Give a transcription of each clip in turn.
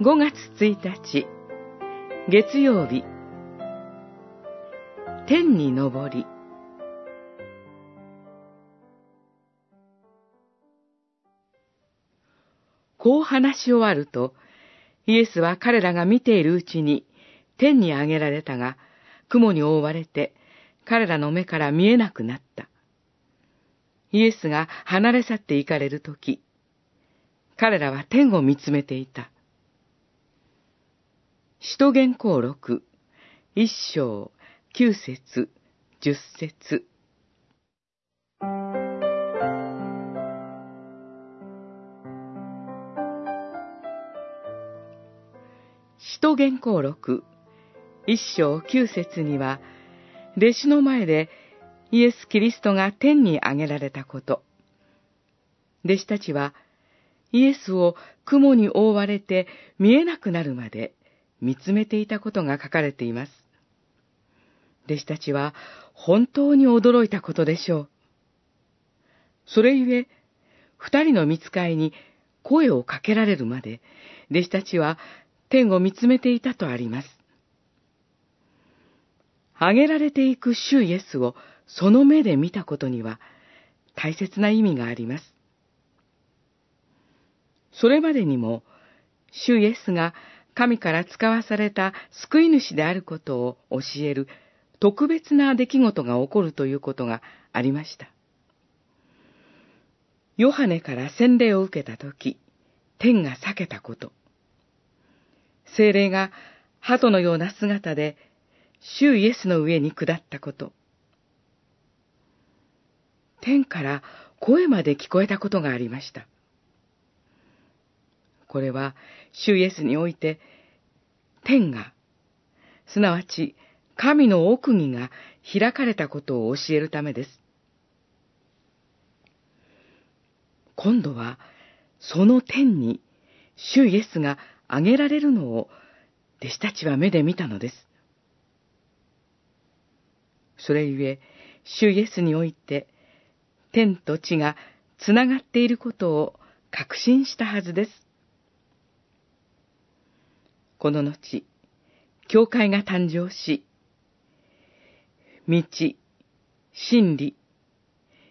5月1日、月曜日、天に昇り、こう話し終わると、イエスは彼らが見ているうちに天に上げられたが、雲に覆われて彼らの目から見えなくなった。イエスが離れ去って行かれるとき、彼らは天を見つめていた。使徒言行録、一章、九節、十節。使徒言行録、一章九節には、弟子の前でイエス・キリストが天に上げられたこと。弟子たちは、イエスを雲に覆われて見えなくなるまで見つめていたことが書かれています。弟子たちは本当に驚いたことでしょう。それゆえ、二人の見つかいに声をかけられるまで、弟子たちは天を見つめていたとあります。挙げられていく主イエスをその目で見たことには大切な意味があります。それまでにも、主イエスが神から使わされた救い主であることを教える特別な出来事が起こるということがありました。ヨハネから洗礼を受けたとき、天が裂けたこと。精霊が鳩のような姿で、主イエスの上に下ったこと。天から声まで聞こえたことがありました。これは、主イエスにおいて、天が、すなわち神の奥義が開かれたことを教えるためです。今度は、その天に、主イエスが挙げられるのを、弟子たちは目で見たのです。それゆえ、主イエスにおいて、天と地がつながっていることを確信したはずです。この後、教会が誕生し、道、真理、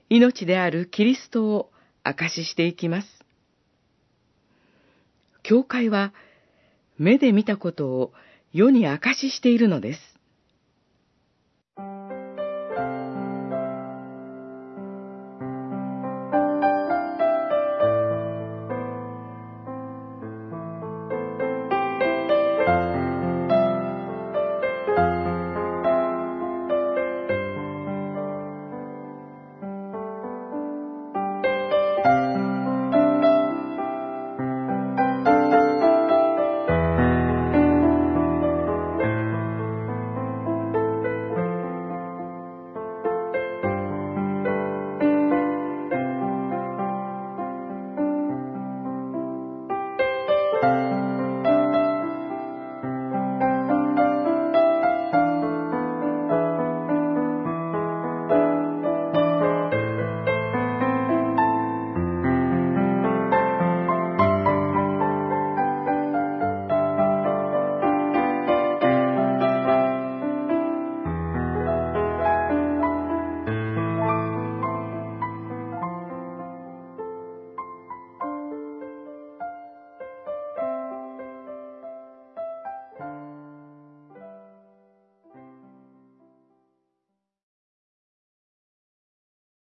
命であるキリストを証ししていきます。教会は目で見たことを世に証ししているのです。